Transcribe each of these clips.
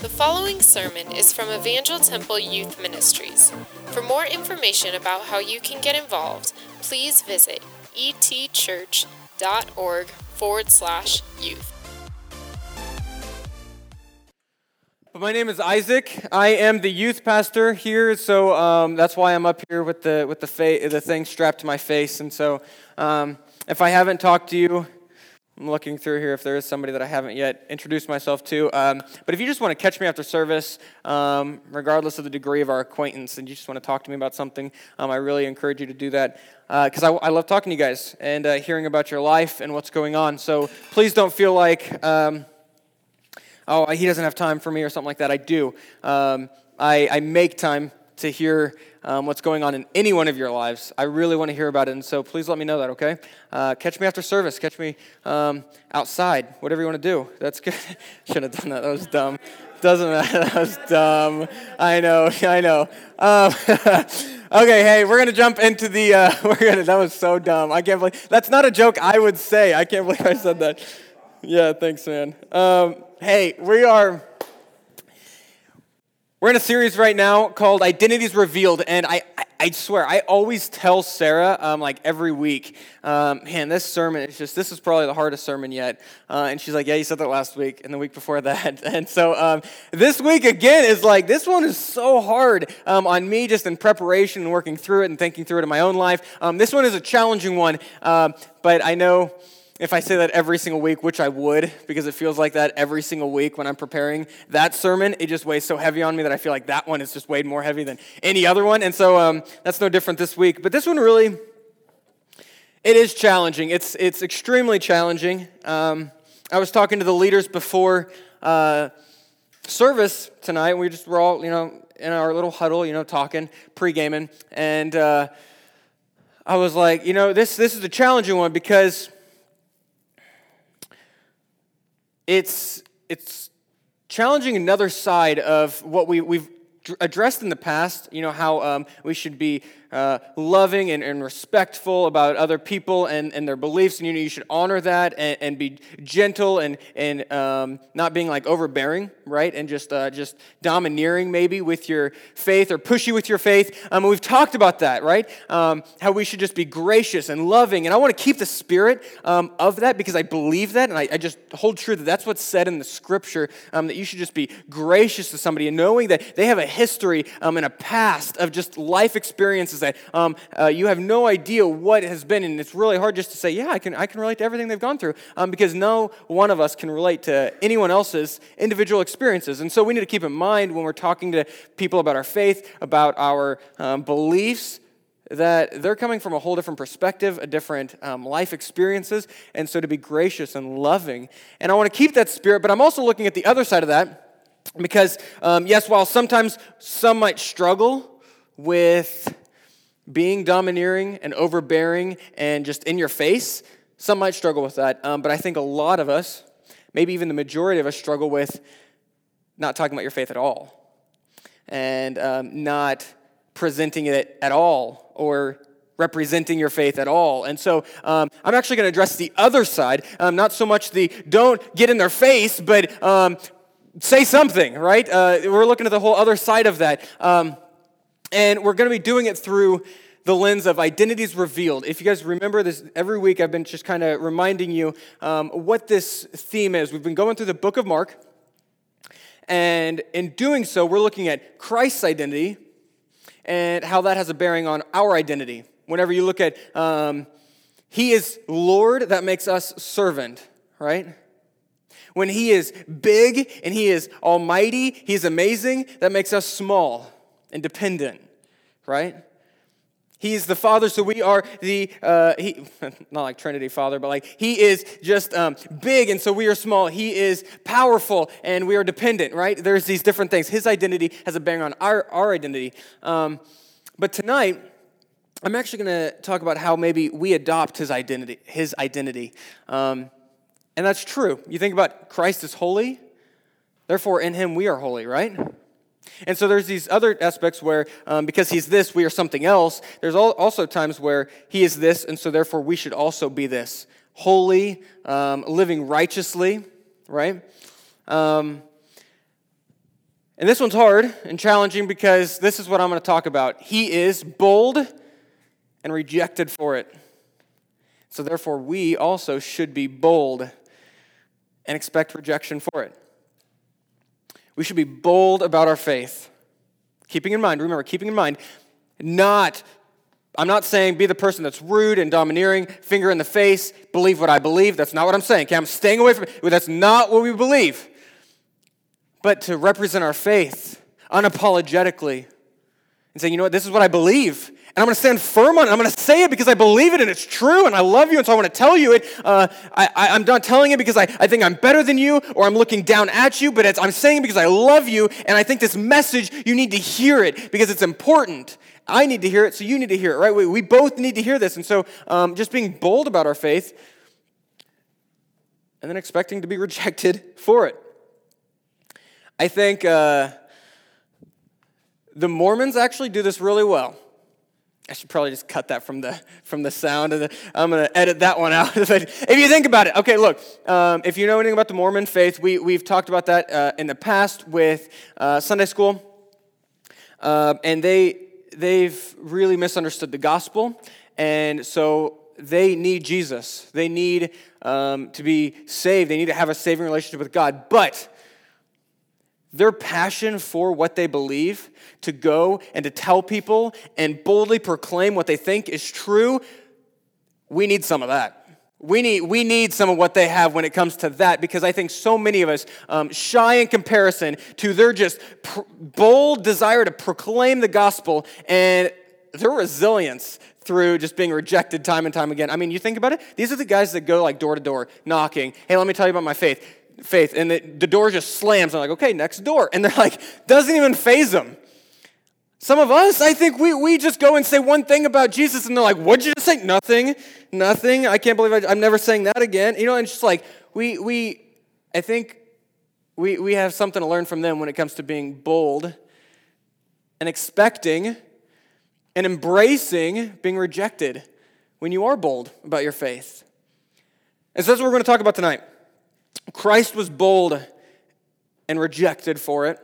The following sermon is from Evangel Temple Youth Ministries. For more information about how you can get involved, please visit etchurch.org forward slash youth. My name is Isaac. I am the youth pastor here, so um, that's why I'm up here with the with the fa- the thing strapped to my face. And so, um, if I haven't talked to you, I'm looking through here if there is somebody that I haven't yet introduced myself to. Um, but if you just want to catch me after service, um, regardless of the degree of our acquaintance, and you just want to talk to me about something, um, I really encourage you to do that because uh, I, I, love talking to you guys and uh, hearing about your life and what's going on. So please don't feel like, um, oh, he doesn't have time for me or something like that. I do. Um, I, I make time to hear um, what's going on in any one of your lives. I really want to hear about it, and so please let me know that, okay? Uh, catch me after service. Catch me um, outside, whatever you want to do. That's good. Shouldn't have done that. That was dumb. Doesn't matter. That was dumb. I know. I know. Um, okay, hey, we're gonna jump into the. Uh, we're gonna. That was so dumb. I can't believe that's not a joke I would say. I can't believe I said that. Yeah, thanks, man. Um, hey, we are we're in a series right now called Identities Revealed, and I, I, I swear, I always tell Sarah, um, like every week, um, man, this sermon is just, this is probably the hardest sermon yet. Uh, and she's like, yeah, you said that last week and the week before that. And so um, this week again is like, this one is so hard um, on me just in preparation and working through it and thinking through it in my own life. Um, this one is a challenging one, um, but I know if I say that every single week, which I would, because it feels like that every single week when I'm preparing that sermon, it just weighs so heavy on me that I feel like that one is just weighed more heavy than any other one. And so um, that's no different this week. But this one really, it is challenging. It's, it's extremely challenging. Um, I was talking to the leaders before uh, service tonight. We just were all, you know, in our little huddle, you know, talking, pre-gaming. And uh, I was like, you know, this, this is a challenging one because it's, it's challenging another side of what we, we've addressed in the past, you know, how um, we should be uh, loving and, and, respectful about other people and, and their beliefs, and you know, you should honor that and, and be gentle and, and um, not being like overbearing, right? And just, uh, just domineering maybe with your faith or pushy with your faith. Um, we've talked about that, right? Um, how we should just be gracious and loving. And I want to keep the spirit um, of that because I believe that, and I, I, just hold true that that's what's said in the scripture um, that you should just be gracious to somebody and knowing that they have a history um, and a past of just life experiences um, uh, you have no idea what has been, and it's really hard just to say, yeah, I can, I can relate to everything they've gone through, um, because no one of us can relate to anyone else's individual experiences. And so we need to keep in mind when we're talking to people about our faith, about our um, beliefs, that they're coming from a whole different perspective, a different um, life experiences, and so to be gracious and loving. And I want to keep that spirit, but I'm also looking at the other side of that because, um, yes, while sometimes some might struggle with being domineering and overbearing and just in your face, some might struggle with that. Um, but I think a lot of us, maybe even the majority of us, struggle with not talking about your faith at all and um, not presenting it at all or representing your faith at all. And so um, I'm actually going to address the other side, um, not so much the don't get in their face, but um, say something, right? Uh, we're looking at the whole other side of that. And we're going to be doing it through the lens of identities revealed. If you guys remember this, every week I've been just kind of reminding you um, what this theme is. We've been going through the book of Mark, and in doing so, we're looking at Christ's identity and how that has a bearing on our identity. Whenever you look at um, He is Lord, that makes us servant, right? When He is big and He is almighty, He's amazing, that makes us small and dependent, right? He's the Father, so we are the, uh, he, not like Trinity Father, but like He is just um, big, and so we are small. He is powerful, and we are dependent, right? There's these different things. His identity has a bearing on our, our identity. Um, but tonight, I'm actually going to talk about how maybe we adopt His identity. His identity. Um, and that's true. You think about Christ is holy, therefore in Him we are holy, right? And so there's these other aspects where, um, because he's this, we are something else. There's also times where he is this, and so therefore we should also be this holy, um, living righteously, right? Um, And this one's hard and challenging because this is what I'm going to talk about. He is bold and rejected for it. So, therefore, we also should be bold and expect rejection for it. We should be bold about our faith. Keeping in mind, remember, keeping in mind, not, I'm not saying be the person that's rude and domineering, finger in the face, believe what I believe. That's not what I'm saying. Okay, I'm staying away from it. That's not what we believe. But to represent our faith unapologetically and say, you know what, this is what I believe. And I'm going to stand firm on it. I'm going to say it because I believe it and it's true and I love you and so I want to tell you it. Uh, I, am not telling it because I, I think I'm better than you or I'm looking down at you, but I'm saying it because I love you and I think this message, you need to hear it because it's important. I need to hear it, so you need to hear it, right? We, we both need to hear this. And so um, just being bold about our faith and then expecting to be rejected for it. I think uh, the Mormons actually do this really well. I should probably just cut that from the from the sound. The, I'm going to edit that one out. if you think about it, okay. Look, um, if you know anything about the Mormon faith, we we've talked about that uh, in the past with uh, Sunday school, uh, and they they've really misunderstood the gospel, and so they need Jesus. They need um, to be saved. They need to have a saving relationship with God, but their passion for what they believe, to go and to tell people and boldly proclaim what they think is true, we need some of that. We need, we need some of what they have when it comes to that because I think so many of us um, shy in comparison to their just pr- bold desire to proclaim the gospel and their resilience through just being rejected time and time again. I mean, you think about it, these are the guys that go like door to door knocking. Hey, let me tell you about my faith faith. And the, the door just slams. I'm like, okay, next door. And they're like, doesn't even faze them. Some of us, I think we, we just go and say one thing about Jesus and they're like, what'd you just say? Nothing, nothing. I can't believe I, am never saying that again. You know, and it's just like, we, we I think we, we have something to learn from them when it comes to being bold and expecting and embracing being rejected when you are bold about your faith. And so that's what we're going to talk about tonight. Christ was bold and rejected for it.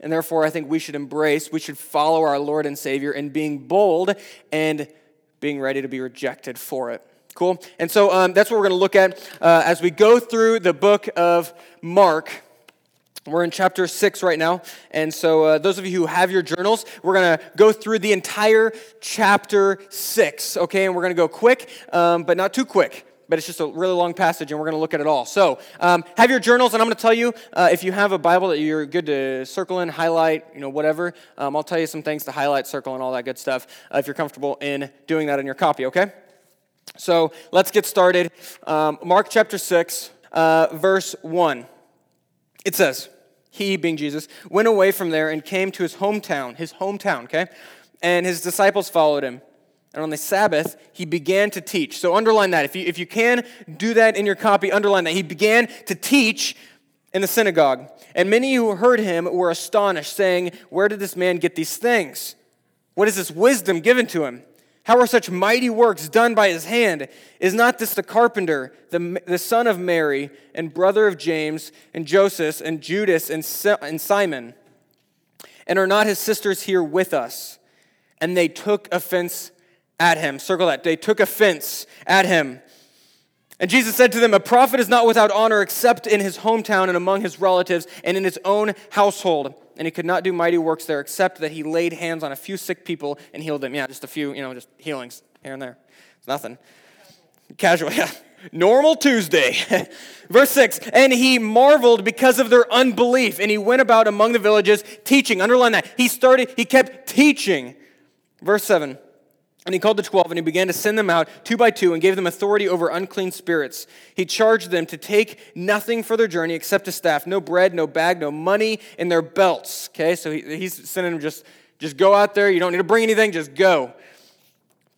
And therefore, I think we should embrace, we should follow our Lord and Savior in being bold and being ready to be rejected for it. Cool? And so um, that's what we're going to look at uh, as we go through the book of Mark. We're in chapter 6 right now. And so, uh, those of you who have your journals, we're going to go through the entire chapter 6, okay? And we're going to go quick, um, but not too quick but it's just a really long passage, and we're going to look at it all. So, um, have your journals, and I'm going to tell you uh, if you have a Bible that you're good to circle in, highlight, you know, whatever. Um, I'll tell you some things to highlight, circle, and all that good stuff uh, if you're comfortable in doing that in your copy. Okay? So let's get started. Um, Mark chapter six, uh, verse one. It says, "He, being Jesus, went away from there and came to his hometown. His hometown. Okay." And his disciples followed him. And on the Sabbath, he began to teach. So underline that. If you, if you can do that in your copy, underline that. He began to teach in the synagogue. And many who heard him were astonished, saying, Where did this man get these things? What is this wisdom given to him? How are such mighty works done by his hand? Is not this the carpenter, the, the son of Mary, and brother of James, and Joseph, and Judas, and, and Simon? And are not his sisters here with us? And they took offense at him. Circle that. They took offense at him. And Jesus said to them, A prophet is not without honor except in his hometown and among his relatives and in his own household. And he could not do mighty works there except that he laid hands on a few sick people and healed them. Yeah, just a few, you know, just healings here and there. It's nothing. Casual, yeah. Normal Tuesday. Verse 6 And he marveled because of their unbelief. And he went about among the villages teaching. Underline that. He started, he kept teaching. Verse 7 and he called the twelve, and he began to send them out two by two, and gave them authority over unclean spirits. He charged them to take nothing for their journey except a staff, no bread, no bag, no money in their belts. Okay, so he, he's sending them just, just go out there. You don't need to bring anything, just go.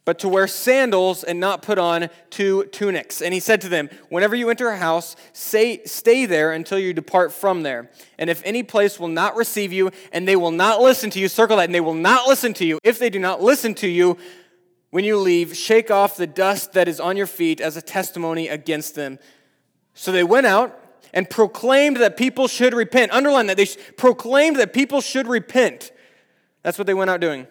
But to wear sandals and not put on two tunics. And he said to them, Whenever you enter a house, say, stay there until you depart from there. And if any place will not receive you, and they will not listen to you, circle that, and they will not listen to you, if they do not listen to you, when you leave, shake off the dust that is on your feet as a testimony against them. So they went out and proclaimed that people should repent. Underline that. They proclaimed that people should repent. That's what they went out doing.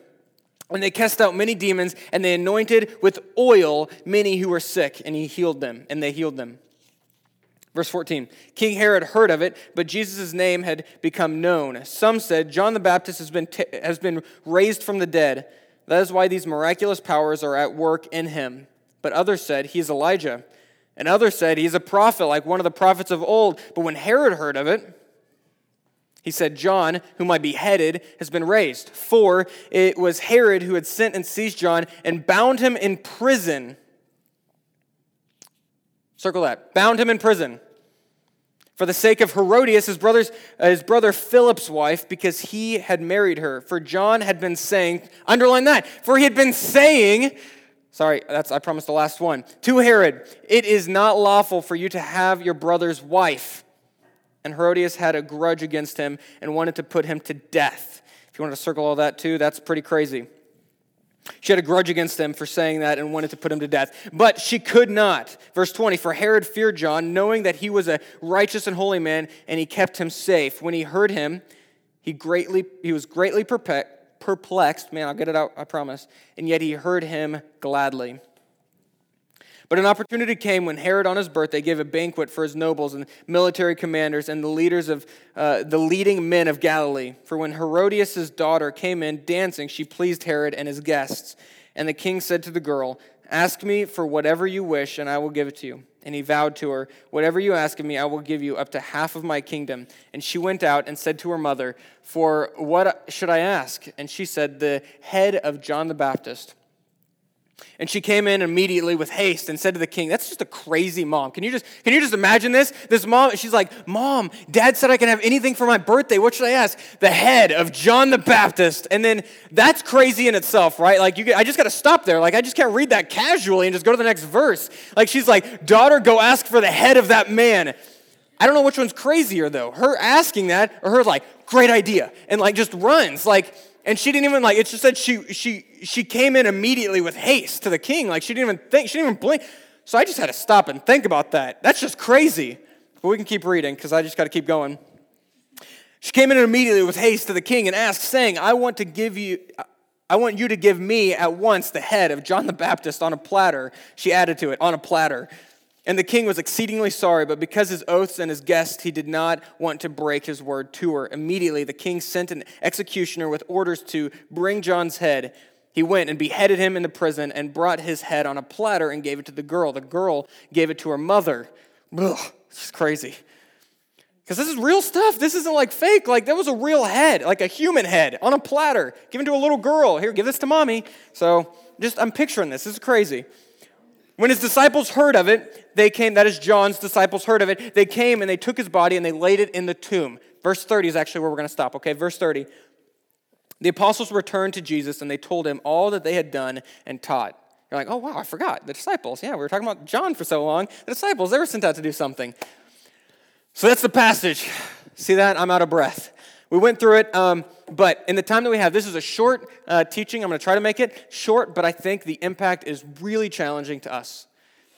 And they cast out many demons, and they anointed with oil many who were sick, and he healed them, and they healed them. Verse 14 King Herod heard of it, but Jesus' name had become known. Some said, John the Baptist has been, t- has been raised from the dead. That is why these miraculous powers are at work in him. But others said, He is Elijah. And others said, He's a prophet, like one of the prophets of old. But when Herod heard of it, he said, John, whom I beheaded, has been raised. For it was Herod who had sent and seized John and bound him in prison. Circle that. Bound him in prison. For the sake of Herodias, his, brother's, uh, his brother Philip's wife, because he had married her. For John had been saying, underline that, for he had been saying, Sorry, that's I promised the last one. To Herod, it is not lawful for you to have your brother's wife. And Herodias had a grudge against him and wanted to put him to death. If you want to circle all that too, that's pretty crazy. She had a grudge against him for saying that and wanted to put him to death. But she could not. Verse 20 For Herod feared John, knowing that he was a righteous and holy man, and he kept him safe. When he heard him, he, greatly, he was greatly perplexed perplexed. Man, I'll get it out, I promise. And yet he heard him gladly. But an opportunity came when Herod, on his birthday, gave a banquet for his nobles and military commanders and the leaders of uh, the leading men of Galilee. For when Herodias' daughter came in dancing, she pleased Herod and his guests. And the king said to the girl, Ask me for whatever you wish, and I will give it to you. And he vowed to her, Whatever you ask of me, I will give you up to half of my kingdom. And she went out and said to her mother, For what should I ask? And she said, The head of John the Baptist. And she came in immediately with haste and said to the king, That's just a crazy mom. Can you just, can you just imagine this? This mom, she's like, Mom, dad said I can have anything for my birthday. What should I ask? The head of John the Baptist. And then that's crazy in itself, right? Like, you, I just got to stop there. Like, I just can't read that casually and just go to the next verse. Like, she's like, Daughter, go ask for the head of that man. I don't know which one's crazier, though. Her asking that or her, like, great idea, and like just runs. Like, and she didn't even like it just said she she she came in immediately with haste to the king. Like she didn't even think she didn't even blink. So i just had to stop and think about that. That's just crazy. But we can keep reading because i just got to keep going. She came in immediately with haste to the king and asked saying i want to give you i want you to give me at once the head of john the baptist on a platter. She added to it on a platter. And the king was exceedingly sorry, but because his oaths and his guests, he did not want to break his word to her. Immediately, the king sent an executioner with orders to bring John's head. He went and beheaded him in the prison and brought his head on a platter and gave it to the girl. The girl gave it to her mother. Ugh, this is crazy. Because this is real stuff. This isn't like fake. Like, that was a real head, like a human head on a platter, given to a little girl. Here, give this to mommy. So, just, I'm picturing this. This is crazy. When his disciples heard of it, they came, that is John's disciples heard of it, they came and they took his body and they laid it in the tomb. Verse 30 is actually where we're going to stop, okay? Verse 30. The apostles returned to Jesus and they told him all that they had done and taught. You're like, oh, wow, I forgot. The disciples. Yeah, we were talking about John for so long. The disciples, they were sent out to do something. So that's the passage. See that? I'm out of breath. We went through it, um, but in the time that we have, this is a short uh, teaching. I'm going to try to make it short, but I think the impact is really challenging to us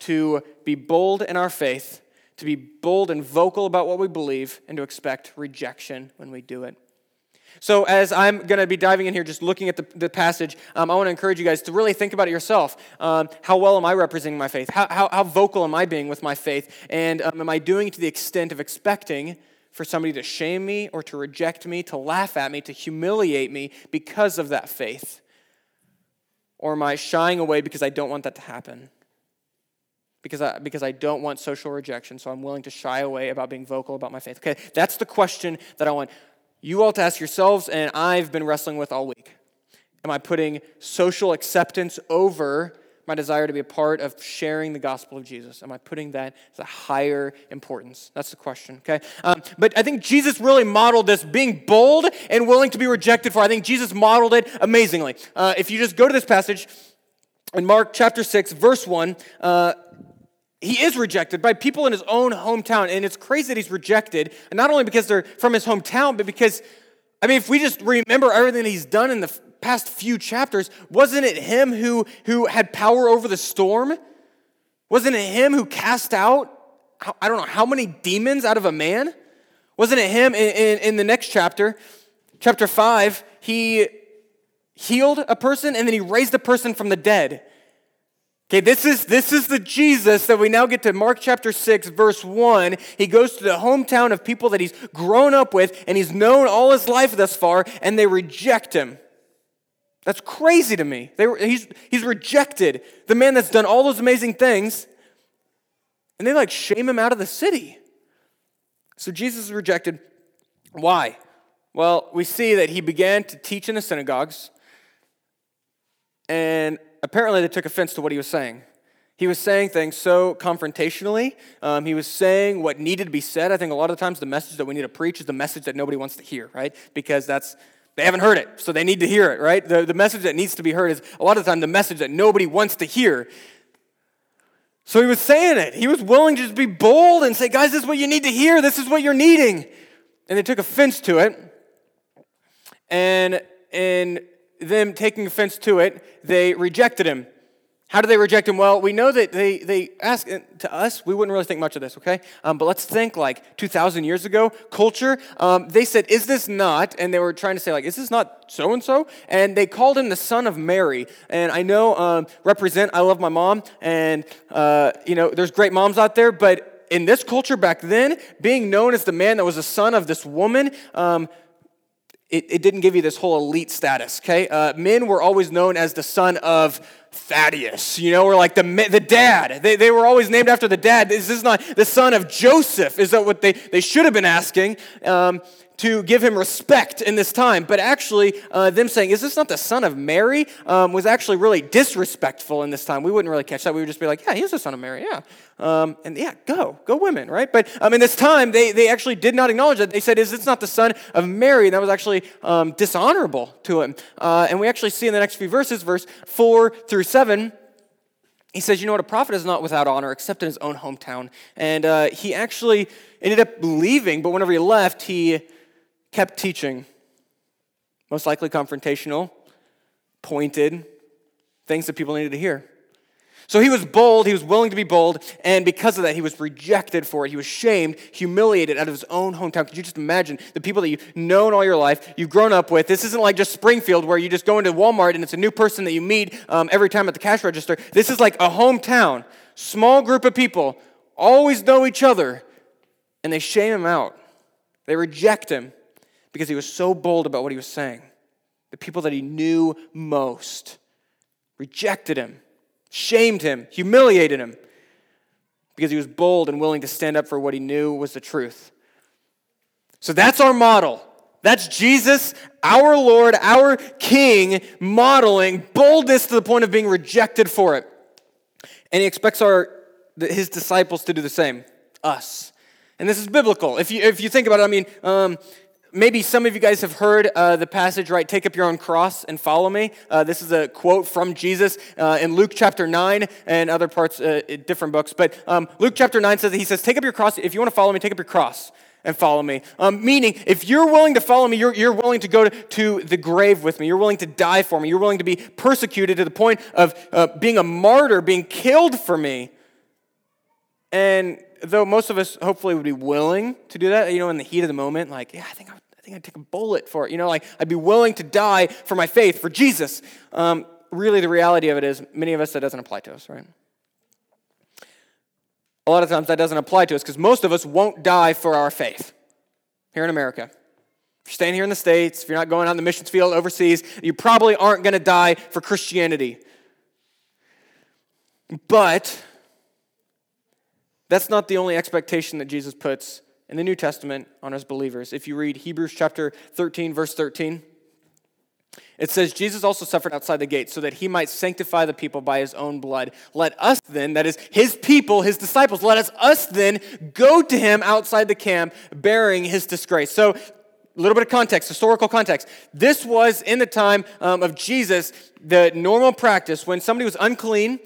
to be bold in our faith, to be bold and vocal about what we believe, and to expect rejection when we do it. So, as I'm going to be diving in here, just looking at the, the passage, um, I want to encourage you guys to really think about it yourself. Um, how well am I representing my faith? How, how, how, vocal am I being with my faith? And um, am I doing it to the extent of expecting for somebody to shame me or to reject me, to laugh at me, to humiliate me because of that faith? Or am I shying away because I don't want that to happen? Because I, because I don't want social rejection, so I'm willing to shy away about being vocal about my faith. Okay, that's the question that I want you all to ask yourselves, and I've been wrestling with all week. Am I putting social acceptance over my desire to be a part of sharing the gospel of Jesus? Am I putting that as a higher importance? That's the question, okay? Um, but I think Jesus really modeled this being bold and willing to be rejected for. I think Jesus modeled it amazingly. Uh, if you just go to this passage in Mark chapter 6, verse 1, uh, he is rejected by people in his own hometown. And it's crazy that he's rejected, not only because they're from his hometown, but because, I mean, if we just remember everything he's done in the past few chapters, wasn't it him who, who had power over the storm? Wasn't it him who cast out I don't know how many demons out of a man. Wasn't it him in, in, in the next chapter, chapter 5? He healed a person and then he raised a person from the dead. Okay, this is, this is the Jesus that we now get to Mark chapter 6, verse 1. He goes to the hometown of people that he's grown up with and he's known all his life thus far, and they reject him. That's crazy to me. They, he's, he's rejected the man that's done all those amazing things, and they like shame him out of the city. So Jesus is rejected. Why? Well, we see that he began to teach in the synagogues, and apparently they took offense to what he was saying. He was saying things so confrontationally. Um, he was saying what needed to be said. I think a lot of times the message that we need to preach is the message that nobody wants to hear, right? Because that's they haven't heard it, so they need to hear it, right? The, the message that needs to be heard is a lot of the time the message that nobody wants to hear. So he was saying it. He was willing to just be bold and say, guys, this is what you need to hear. This is what you're needing. And they took offense to it. And, and them taking offense to it, they rejected him. How do they reject him? Well, we know that they, they ask uh, to us, we wouldn't really think much of this, okay? Um, but let's think like 2,000 years ago, culture. Um, they said, Is this not? And they were trying to say, like, Is this not so and so? And they called him the son of Mary. And I know, um, represent, I love my mom, and, uh, you know, there's great moms out there, but in this culture back then, being known as the man that was the son of this woman, um, it, it didn't give you this whole elite status, okay? Uh, men were always known as the son of Thaddeus, you know, or like the, the dad. They, they were always named after the dad. This is not the son of Joseph, is that what they, they should have been asking? Um, to give him respect in this time. But actually, uh, them saying, Is this not the son of Mary? Um, was actually really disrespectful in this time. We wouldn't really catch that. We would just be like, Yeah, he's the son of Mary, yeah. Um, and yeah, go, go women, right? But um, in this time, they, they actually did not acknowledge that. They said, Is this not the son of Mary? And that was actually um, dishonorable to him. Uh, and we actually see in the next few verses, verse 4 through 7, he says, You know what? A prophet is not without honor except in his own hometown. And uh, he actually ended up leaving, but whenever he left, he kept teaching, most likely confrontational, pointed, things that people needed to hear. So he was bold, he was willing to be bold, and because of that, he was rejected for it. He was shamed, humiliated out of his own hometown. Could you just imagine the people that you've known all your life, you've grown up with? This isn't like just Springfield where you just go into Walmart and it's a new person that you meet um, every time at the cash register. This is like a hometown, small group of people, always know each other, and they shame him out. They reject him because he was so bold about what he was saying. The people that he knew most rejected him, shamed him, humiliated him because he was bold and willing to stand up for what he knew was the truth. So that's our model. That's Jesus, our Lord, our King, modeling boldness to the point of being rejected for it. And he expects our, his disciples to do the same, us. And this is biblical. If you, if you think about it, I mean, um, maybe some of you guys have heard uh, the passage, right? Take up your own cross and follow me. Uh, this is a quote from Jesus uh, in Luke chapter 9 and other parts, uh, different books. But um, Luke chapter 9 says, that He says, Take up your cross. If you want to follow me, take up your cross and follow me. Um, meaning, if you're willing to follow me, you're, you're willing to go to, to, the grave with me. You're willing to die for me. You're willing to be persecuted to the point of uh, being a martyr, being killed for me. And though most of us hopefully would be willing to do that, you know, in the heat of the moment, like, yeah, I think I think I'd take a bullet for it. You know, like I'd be willing to die for my faith, for Jesus. Um, really, the reality of it is, many of us, that doesn't apply to us, right? A lot of times that doesn't apply to us because most of us won't die for our faith here in America. If you're staying here in the States, if you're not going out in the missions field overseas, you probably aren't going to die for Christianity. But that's not the only expectation that Jesus puts in the New Testament on us believers. If you read Hebrews chapter 13, verse 13, it says, Jesus also suffered outside the gate so that he might sanctify the people by his own blood. Let us then, that is his people, his disciples, let us, us then go to him outside the camp bearing his disgrace. So, a little bit of context, historical context. This was in the time um, of Jesus, the normal practice when somebody was unclean.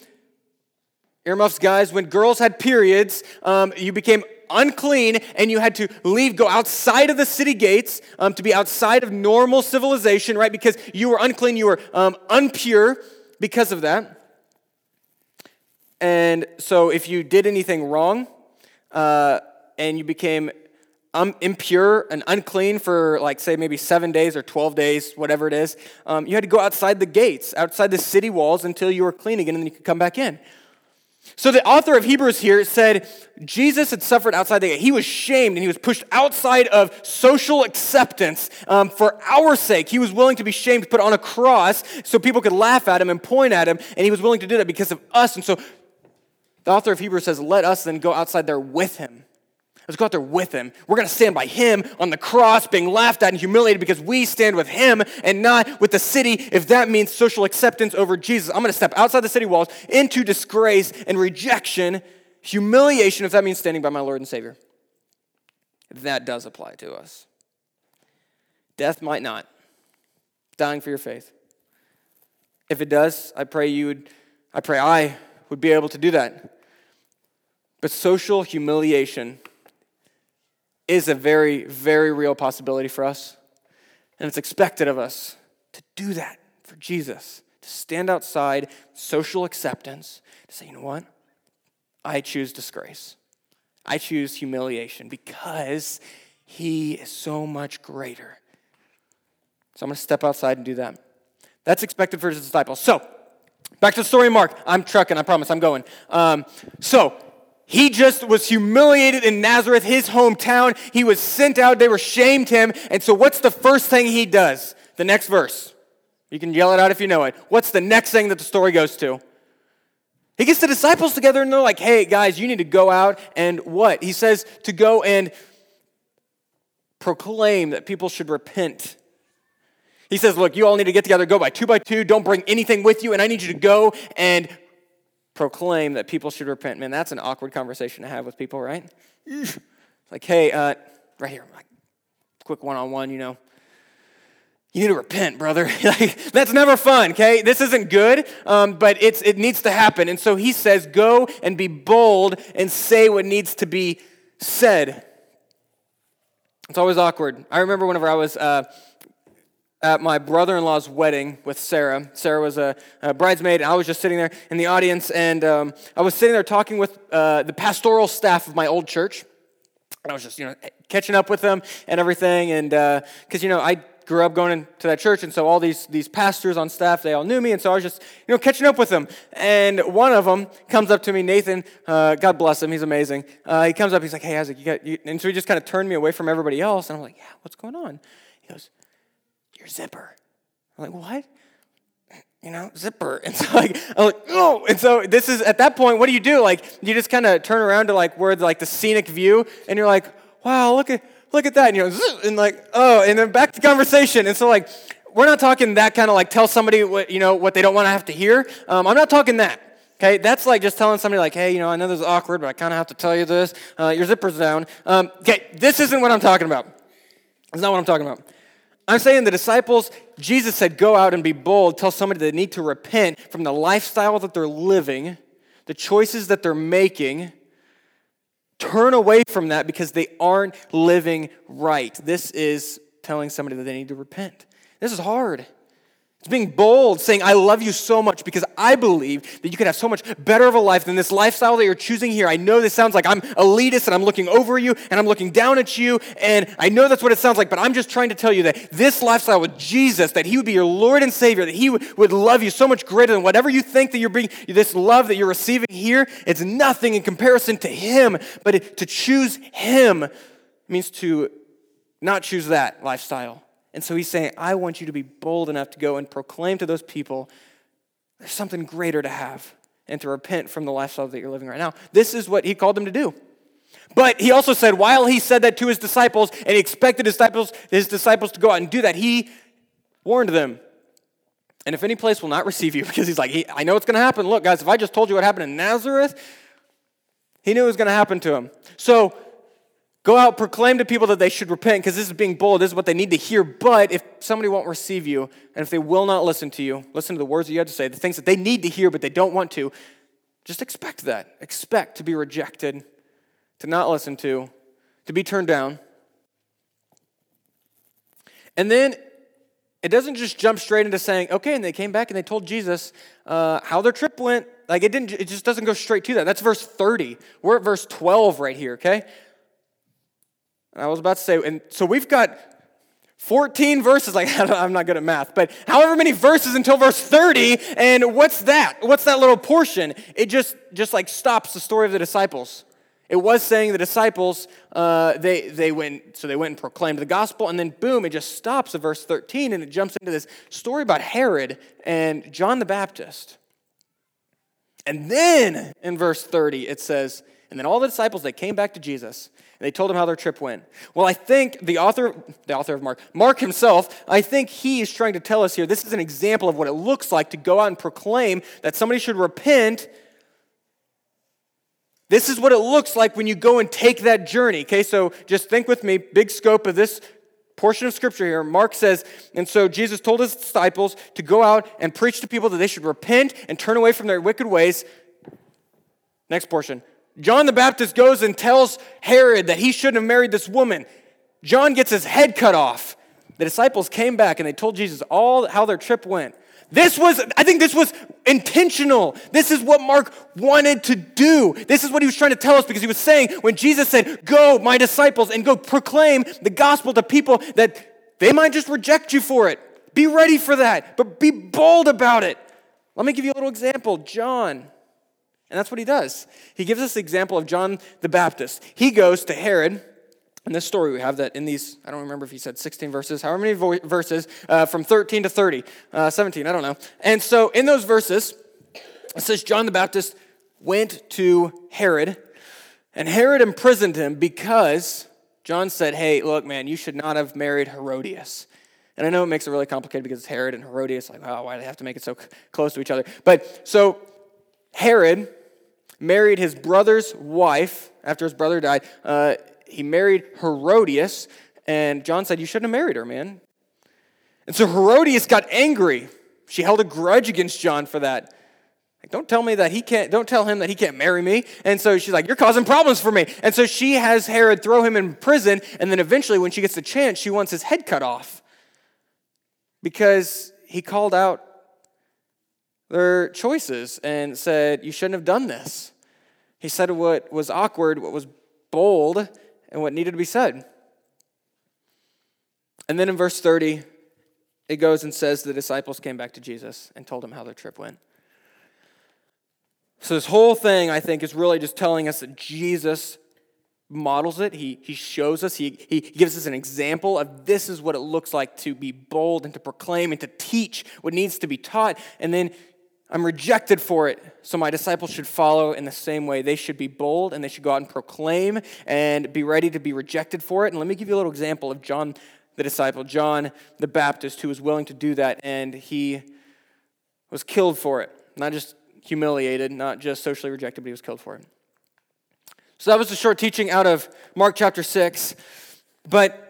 Earmuffs, guys, when girls had periods, um, you became unclean and you had to leave, go outside of the city gates um, to be outside of normal civilization, right? Because you were unclean, you were um, unpure because of that. And so if you did anything wrong, uh, and you became um, impure and unclean for, like, say, maybe seven days or 12 days, whatever it is, um, you had to go outside the gates, outside the city walls until you were clean again, and then you could come back in. So the author of Hebrews here said Jesus had suffered outside the gate. He was shamed and he was pushed outside of social acceptance um, for our sake. He was willing to be shamed, put on a cross so people could laugh at him and point at him, and he was willing to do that because of us. And so the author of Hebrews says, Let us then go outside there with him. Let's go out there with him. We're going to stand by him on the cross, being laughed at and humiliated because we stand with him and not with the city, if that means social acceptance over Jesus. I'm going to step outside the city walls into disgrace and rejection, humiliation, if that means standing by my Lord and Savior. That does apply to us. Death might not. Dying for your faith. If it does, I pray you would, I pray I would be able to do that. But social humiliation is a very, very real possibility for us. And it's expected of us to do that for Jesus, to stand outside social acceptance, to say, you know what? I choose disgrace. I choose humiliation because he is so much greater. So I'm going to step outside and do that. That's expected for his disciples. So, back to the story Mark. I'm trucking, I promise, I'm going. Um, so, he just was humiliated in Nazareth, his hometown. He was sent out. They were shamed him. And so, what's the first thing he does? The next verse. You can yell it out if you know it. What's the next thing that the story goes to? He gets the disciples together and they're like, hey, guys, you need to go out and what? He says to go and proclaim that people should repent. He says, look, you all need to get together, go by two by two, don't bring anything with you, and I need you to go and proclaim that people should repent. Man, that's an awkward conversation to have with people, right? like, hey, uh, right here, like, quick one on one, you know. You need to repent, brother. like, that's never fun, okay? This isn't good, um, but it's, it needs to happen. And so he says, go and be bold and say what needs to be said. It's always awkward. I remember whenever I was. Uh, at my brother in law's wedding with Sarah. Sarah was a, a, bridesmaid, and I was just sitting there in the audience, and um, I was sitting there talking with uh, the pastoral staff of my old church. And I was just, you know, catching up with them and everything. And because, uh, you know, I grew up going into that church, and so all these, these pastors on staff, they all knew me, and so I was just, you know, catching up with them. And one of them comes up to me, Nathan, uh, God bless him, he's amazing. Uh, he comes up, he's like, hey, Isaac, you got, you, and so he just kind of turned me away from everybody else, and I'm like, yeah, what's going on? He goes, your zipper. I'm like, what? You know, zipper. And so like, I'm like, oh. And so this is at that point, what do you do? Like, you just kind of turn around to like where like the scenic view, and you're like, wow, look at look at that. And you're like, and like, oh, and then back to conversation. And so like, we're not talking that kind of like tell somebody what you know what they don't want to have to hear. Um, I'm not talking that. Okay, that's like just telling somebody like, hey, you know, I know this is awkward, but I kind of have to tell you this. Uh, your zipper's down. Um, okay, this isn't what I'm talking about. It's not what I'm talking about. I'm saying the disciples, Jesus said, go out and be bold, tell somebody they need to repent from the lifestyle that they're living, the choices that they're making. Turn away from that because they aren't living right. This is telling somebody that they need to repent. This is hard. It's being bold, saying, I love you so much because I believe that you can have so much better of a life than this lifestyle that you're choosing here. I know this sounds like I'm elitist and I'm looking over you and I'm looking down at you, and I know that's what it sounds like, but I'm just trying to tell you that this lifestyle with Jesus, that He would be your Lord and Savior, that He would love you so much greater than whatever you think that you're being, this love that you're receiving here, it's nothing in comparison to Him. But to choose Him means to not choose that lifestyle and so he's saying, I want you to be bold enough to go and proclaim to those people there's something greater to have and to repent from the lifestyle that you're living right now. This is what he called them to do. But he also said, while he said that to his disciples and he expected his disciples, his disciples to go out and do that, he warned them. And if any place will not receive you, because he's like, I know it's going to happen. Look, guys, if I just told you what happened in Nazareth, he knew it was going to happen to him. So Go out, proclaim to people that they should repent because this is being bold. This is what they need to hear. But if somebody won't receive you and if they will not listen to you, listen to the words that you have to say, the things that they need to hear but they don't want to, just expect that. Expect to be rejected, to not listen to, to be turned down. And then it doesn't just jump straight into saying, okay, and they came back and they told Jesus uh, how their trip went. Like it didn't, it just doesn't go straight to that. That's verse 30. We're at verse 12 right here, okay? And I was about to say, and so we've got 14 verses, like I'm not good at math, but however many verses until verse 30, and what's that? What's that little portion? It just just like stops the story of the disciples. It was saying the disciples, uh, they, they went, so they went and proclaimed the gospel, and then boom, it just stops at verse 13, and it jumps into this story about Herod and John the Baptist. And then in verse 30, it says, and then all the disciples, they came back to Jesus, and they told him how their trip went. Well, I think the author, the author of Mark, Mark himself, I think he is trying to tell us here, this is an example of what it looks like to go out and proclaim that somebody should repent this is what it looks like when you go and take that journey. Okay, so just think with me, big scope of this portion of scripture here. Mark says, and so Jesus told his disciples to go out and preach to people that they should repent and turn away from their wicked ways. Next portion. John the Baptist goes and tells Herod that he shouldn't have married this woman. John gets his head cut off. The disciples came back and they told Jesus all how their trip went. This was, I think this was intentional. This is what Mark wanted to do. This is what he was trying to tell us because he was saying when Jesus said, Go, my disciples, and go proclaim the gospel to people that they might just reject you for it. Be ready for that, but be bold about it. Let me give you a little example. John. And that's what he does. He gives us the example of John the Baptist. He goes to Herod in this story, we have that in these, I don't remember if he said 16 verses, however many vo- verses, uh, from 13 to 30, uh, 17, I don't know. And so in those verses, it says John the Baptist went to Herod, and Herod imprisoned him because John said, Hey, look, man, you should not have married Herodias. And I know it makes it really complicated because it's Herod and Herodias, like, oh, why do they have to make it so close to each other? But so Herod married his brother's wife after his brother died. Uh, he married Herodias, and John said, You shouldn't have married her, man. And so Herodias got angry. She held a grudge against John for that. Like, don't tell me that he can't, don't tell him that he can't marry me. And so she's like, You're causing problems for me. And so she has Herod throw him in prison, and then eventually, when she gets the chance, she wants his head cut off because he called out their choices and said, You shouldn't have done this. He said what was awkward, what was bold, and what needed to be said. And then in verse 30, it goes and says the disciples came back to Jesus and told him how their trip went. So, this whole thing, I think, is really just telling us that Jesus models it. He, he shows us, he, he gives us an example of this is what it looks like to be bold and to proclaim and to teach what needs to be taught. And then I'm rejected for it. So my disciples should follow in the same way. They should be bold and they should go out and proclaim and be ready to be rejected for it. And let me give you a little example of John the disciple, John the Baptist, who was willing to do that and he was killed for it. Not just humiliated, not just socially rejected, but he was killed for it. So that was a short teaching out of Mark chapter 6. But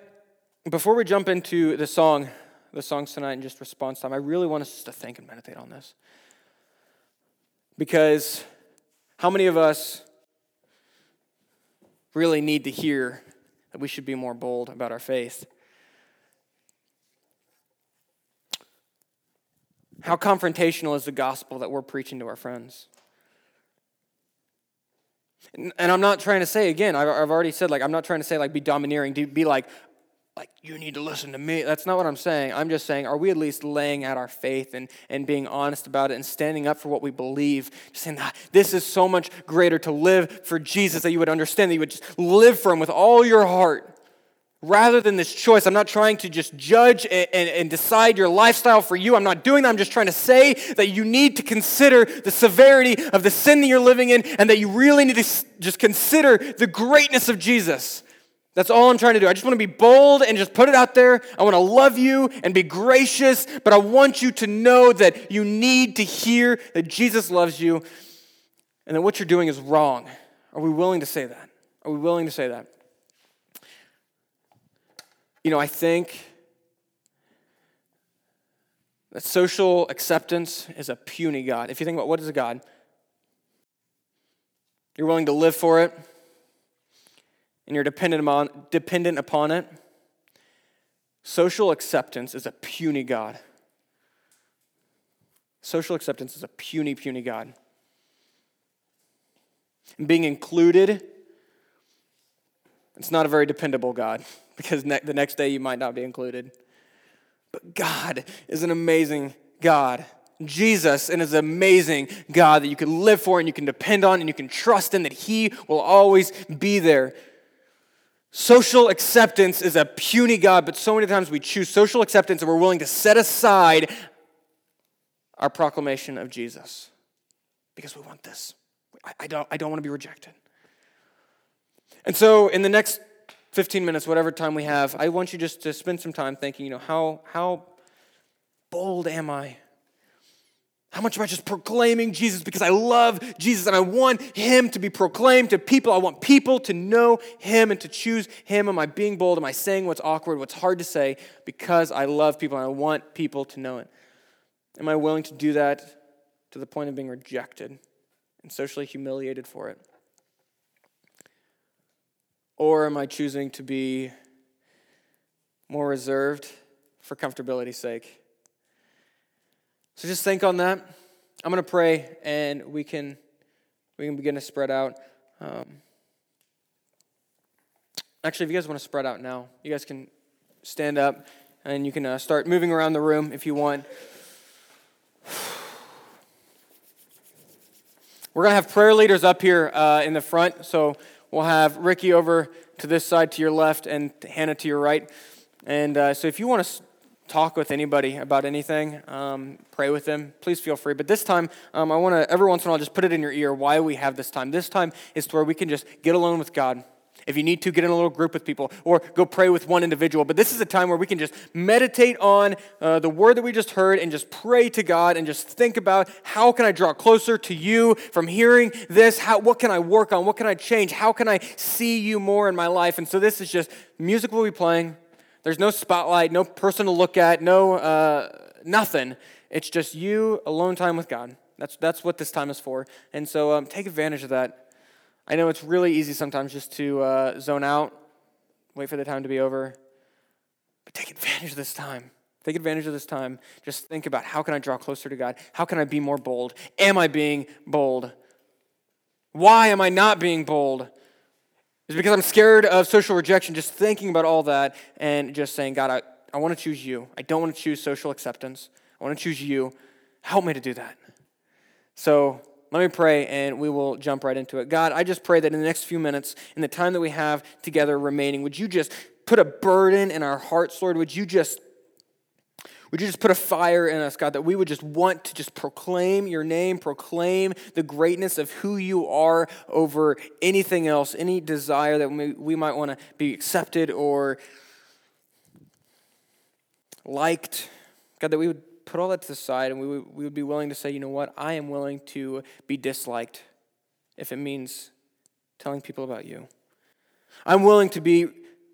before we jump into the song, the songs tonight and just response time, I really want us to think and meditate on this. Because how many of us really need to hear that we should be more bold about our faith? How confrontational is the gospel that we're preaching to our friends? And, I'm not trying to say, again, I've already said, like, I'm not trying to say, like, be domineering, be like, like, you need to listen to me. That's not what I'm saying. I'm just saying, are we at least laying out our faith and, and being honest about it and standing up for what we believe? Just saying, ah, this is so much greater to live for Jesus that you would understand, that you would just live for Him with all your heart. Rather than this choice, I'm not trying to just judge and, and, and, decide your lifestyle for you. I'm not doing that. I'm just trying to say that you need to consider the severity of the sin that you're living in and that you really need to just consider the greatness of Jesus. That's all I'm trying to do. I just want to be bold and just put it out there. I want to love you and be gracious, but I want you to know that you need to hear that Jesus loves you and that what you're doing is wrong. Are we willing to say that? Are we willing to say that? You know, I think that social acceptance is a puny God. If you think about what is a God, you're willing to live for it and you're dependent upon, dependent upon it. social acceptance is a puny God. Social acceptance is a puny, puny God. And being included, it's not a very dependable God because ne- the next day you might not be included. But God is an amazing God. Jesus is an amazing God that you can live for and you can depend on and you can trust in that He will always be there. Social acceptance is a puny God, but so many times we choose social acceptance and we're willing to set aside our proclamation of Jesus because we want this. I, don't, I don't want to be rejected. And so, in the next 15 minutes, whatever time we have, I want you just to spend some time thinking, you know, how, how bold am I? How much am I just proclaiming Jesus because I love Jesus and I want Him to be proclaimed to people? I want people to know Him and to choose Him. Am I being bold? Am I saying what's awkward, what's hard to say because I love people and I want people to know it? Am I willing to do that to the point of being rejected and socially humiliated for it? Or am I choosing to be more reserved for comfortability's sake? So just think on that. I'm going to pray and we can we can begin to spread out. Um, actually, if you guys want to spread out now, you guys can stand up and you can uh, start moving around the room if you want. We're going to have prayer leaders up here uh, in the front. So we'll have Ricky over to this side to your left and Hannah to your right. And uh, so if you want to talk with anybody about anything, um, pray with them, please feel free. But this time, um, I want to, every once in a while, just put it in your ear why we have this time. This time is to where we can just get alone with God if you need to, get in a little group with people or go pray with one individual. But this is a time where we can just meditate on uh, the word that we just heard and just pray to God and just think about how can I draw closer to you from hearing this? How, what can I work on? What can I change? How can I see you more in my life? And so this is just music will be playing. There's no spotlight, no person to look at, no uh, nothing. It's just you alone time with God. That's, that's what this time is for. And so um, take advantage of that. I know it's really easy sometimes just to uh, zone out, wait for the time to be over. But take advantage of this time. Take advantage of this time. Just think about how can I draw closer to God? How can I be more bold? Am I being bold? Why am I not being bold? Is because I'm scared of social rejection, just thinking about all that and just saying, God, I, I want to choose you. I don't want to choose social acceptance. I want to choose you. Help me to do that. So let me pray and we will jump right into it. God, I just pray that in the next few minutes, in the time that we have together remaining, would you just put a burden in our hearts, Lord? Would you just would you just put a fire in us, God, that we would just want to just proclaim your name, proclaim the greatness of who you are over anything else, any desire that we, might want to be accepted or liked. God, that we would put all that to the side and we would, we would be willing to say, you know what, I am willing to be disliked if it means telling people about you. I'm willing to be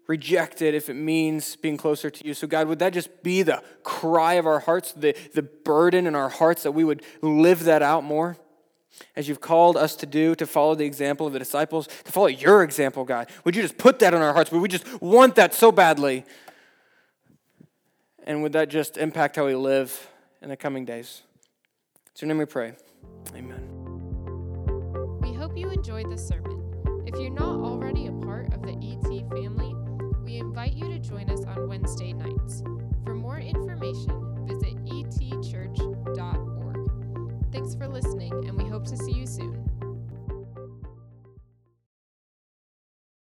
rejected if it means being closer to you. So, God, would that just be the cry of our hearts, the, the burden in our hearts that we would live that out more? As you've called us to do, to follow the example of the disciples, to follow your example, God. Would you just put that in our hearts? Would we just want that so badly? And would that just impact how we live in the coming days? It's your name we pray. Amen. We hope you enjoyed this sermon. If you're not already a part of the ET family, we invite you to join us on Wednesday nights. For more information, visit etchurch.org. Thanks for listening, and we hope to see you soon.